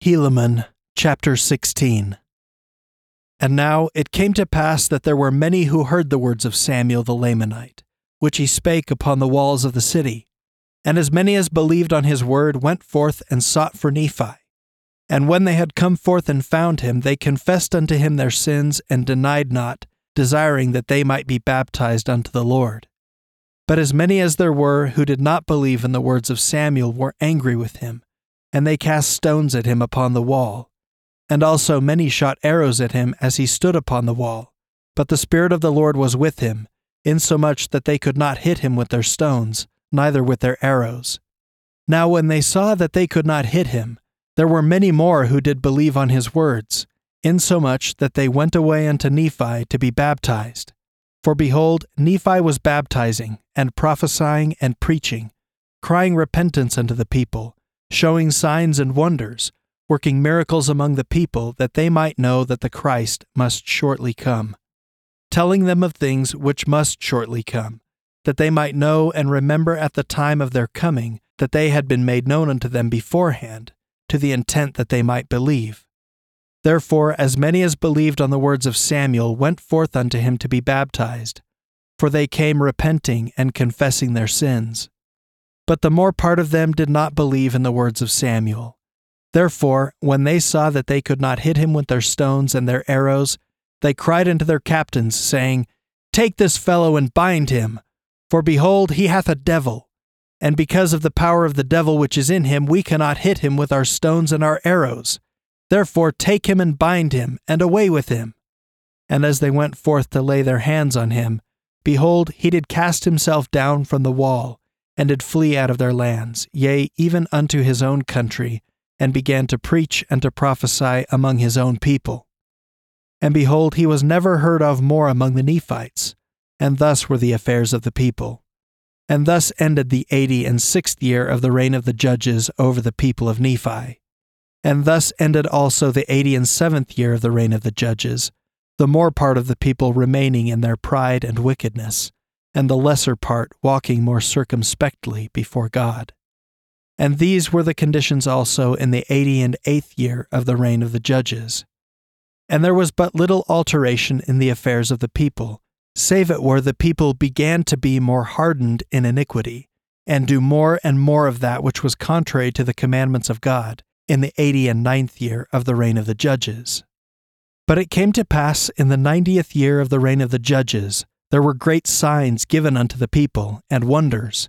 Helaman chapter 16 And now it came to pass that there were many who heard the words of Samuel the Lamanite, which he spake upon the walls of the city. And as many as believed on his word went forth and sought for Nephi. And when they had come forth and found him, they confessed unto him their sins and denied not, desiring that they might be baptized unto the Lord. But as many as there were who did not believe in the words of Samuel were angry with him and they cast stones at him upon the wall. And also many shot arrows at him as he stood upon the wall. But the Spirit of the Lord was with him, insomuch that they could not hit him with their stones, neither with their arrows. Now when they saw that they could not hit him, there were many more who did believe on his words, insomuch that they went away unto Nephi to be baptized. For behold, Nephi was baptizing, and prophesying, and preaching, crying repentance unto the people showing signs and wonders, working miracles among the people, that they might know that the Christ must shortly come, telling them of things which must shortly come, that they might know and remember at the time of their coming that they had been made known unto them beforehand, to the intent that they might believe. Therefore, as many as believed on the words of Samuel went forth unto him to be baptized, for they came repenting and confessing their sins. But the more part of them did not believe in the words of Samuel. Therefore, when they saw that they could not hit him with their stones and their arrows, they cried unto their captains, saying, Take this fellow and bind him, for behold, he hath a devil. And because of the power of the devil which is in him, we cannot hit him with our stones and our arrows. Therefore, take him and bind him, and away with him. And as they went forth to lay their hands on him, behold, he did cast himself down from the wall and did flee out of their lands, yea, even unto his own country, and began to preach and to prophesy among his own people. And behold, he was never heard of more among the Nephites, and thus were the affairs of the people. And thus ended the eighty and sixth year of the reign of the judges over the people of Nephi. And thus ended also the eighty and seventh year of the reign of the judges, the more part of the people remaining in their pride and wickedness and the lesser part walking more circumspectly before God. And these were the conditions also in the eighty and eighth year of the reign of the judges. And there was but little alteration in the affairs of the people, save it were the people began to be more hardened in iniquity, and do more and more of that which was contrary to the commandments of God, in the eighty and ninth year of the reign of the judges. But it came to pass in the ninetieth year of the reign of the judges there were great signs given unto the people, and wonders,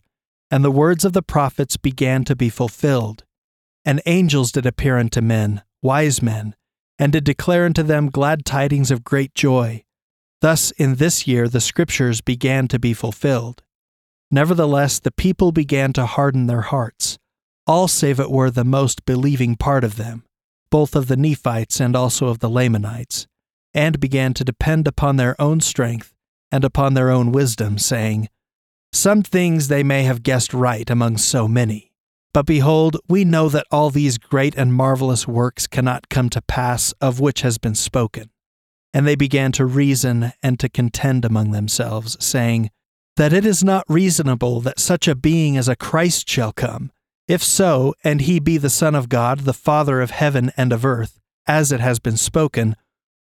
and the words of the prophets began to be fulfilled. And angels did appear unto men, wise men, and did declare unto them glad tidings of great joy. Thus in this year the scriptures began to be fulfilled. Nevertheless, the people began to harden their hearts, all save it were the most believing part of them, both of the Nephites and also of the Lamanites, and began to depend upon their own strength and upon their own wisdom, saying, Some things they may have guessed right among so many. But behold, we know that all these great and marvelous works cannot come to pass of which has been spoken. And they began to reason and to contend among themselves, saying, That it is not reasonable that such a being as a Christ shall come. If so, and he be the Son of God, the Father of heaven and of earth, as it has been spoken,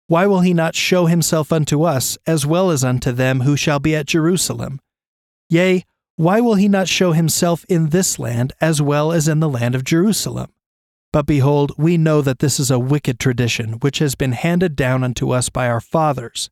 why will he not show himself unto us as well as unto them who shall be at Jerusalem? Yea, why will he not show himself in this land as well as in the land of Jerusalem? But behold, we know that this is a wicked tradition which has been handed down unto us by our fathers,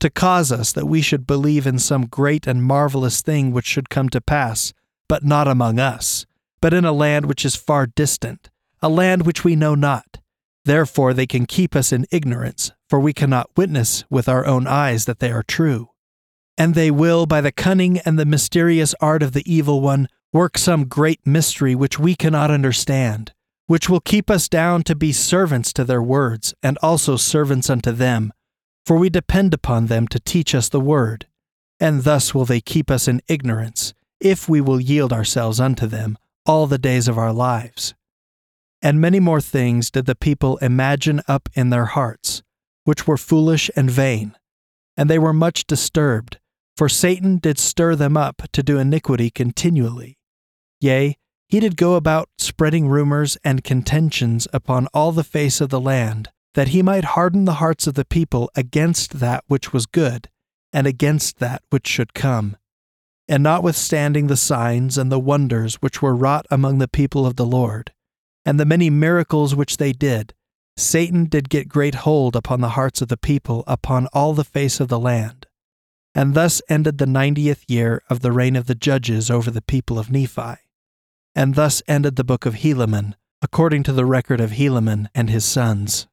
to cause us that we should believe in some great and marvelous thing which should come to pass, but not among us, but in a land which is far distant, a land which we know not. Therefore they can keep us in ignorance, for we cannot witness with our own eyes that they are true. And they will, by the cunning and the mysterious art of the evil one, work some great mystery which we cannot understand, which will keep us down to be servants to their words, and also servants unto them, for we depend upon them to teach us the word. And thus will they keep us in ignorance, if we will yield ourselves unto them all the days of our lives. And many more things did the people imagine up in their hearts, which were foolish and vain. And they were much disturbed, for Satan did stir them up to do iniquity continually. Yea, he did go about spreading rumors and contentions upon all the face of the land, that he might harden the hearts of the people against that which was good, and against that which should come. And notwithstanding the signs and the wonders which were wrought among the people of the Lord, and the many miracles which they did, Satan did get great hold upon the hearts of the people upon all the face of the land. And thus ended the ninetieth year of the reign of the judges over the people of Nephi. And thus ended the book of Helaman, according to the record of Helaman and his sons.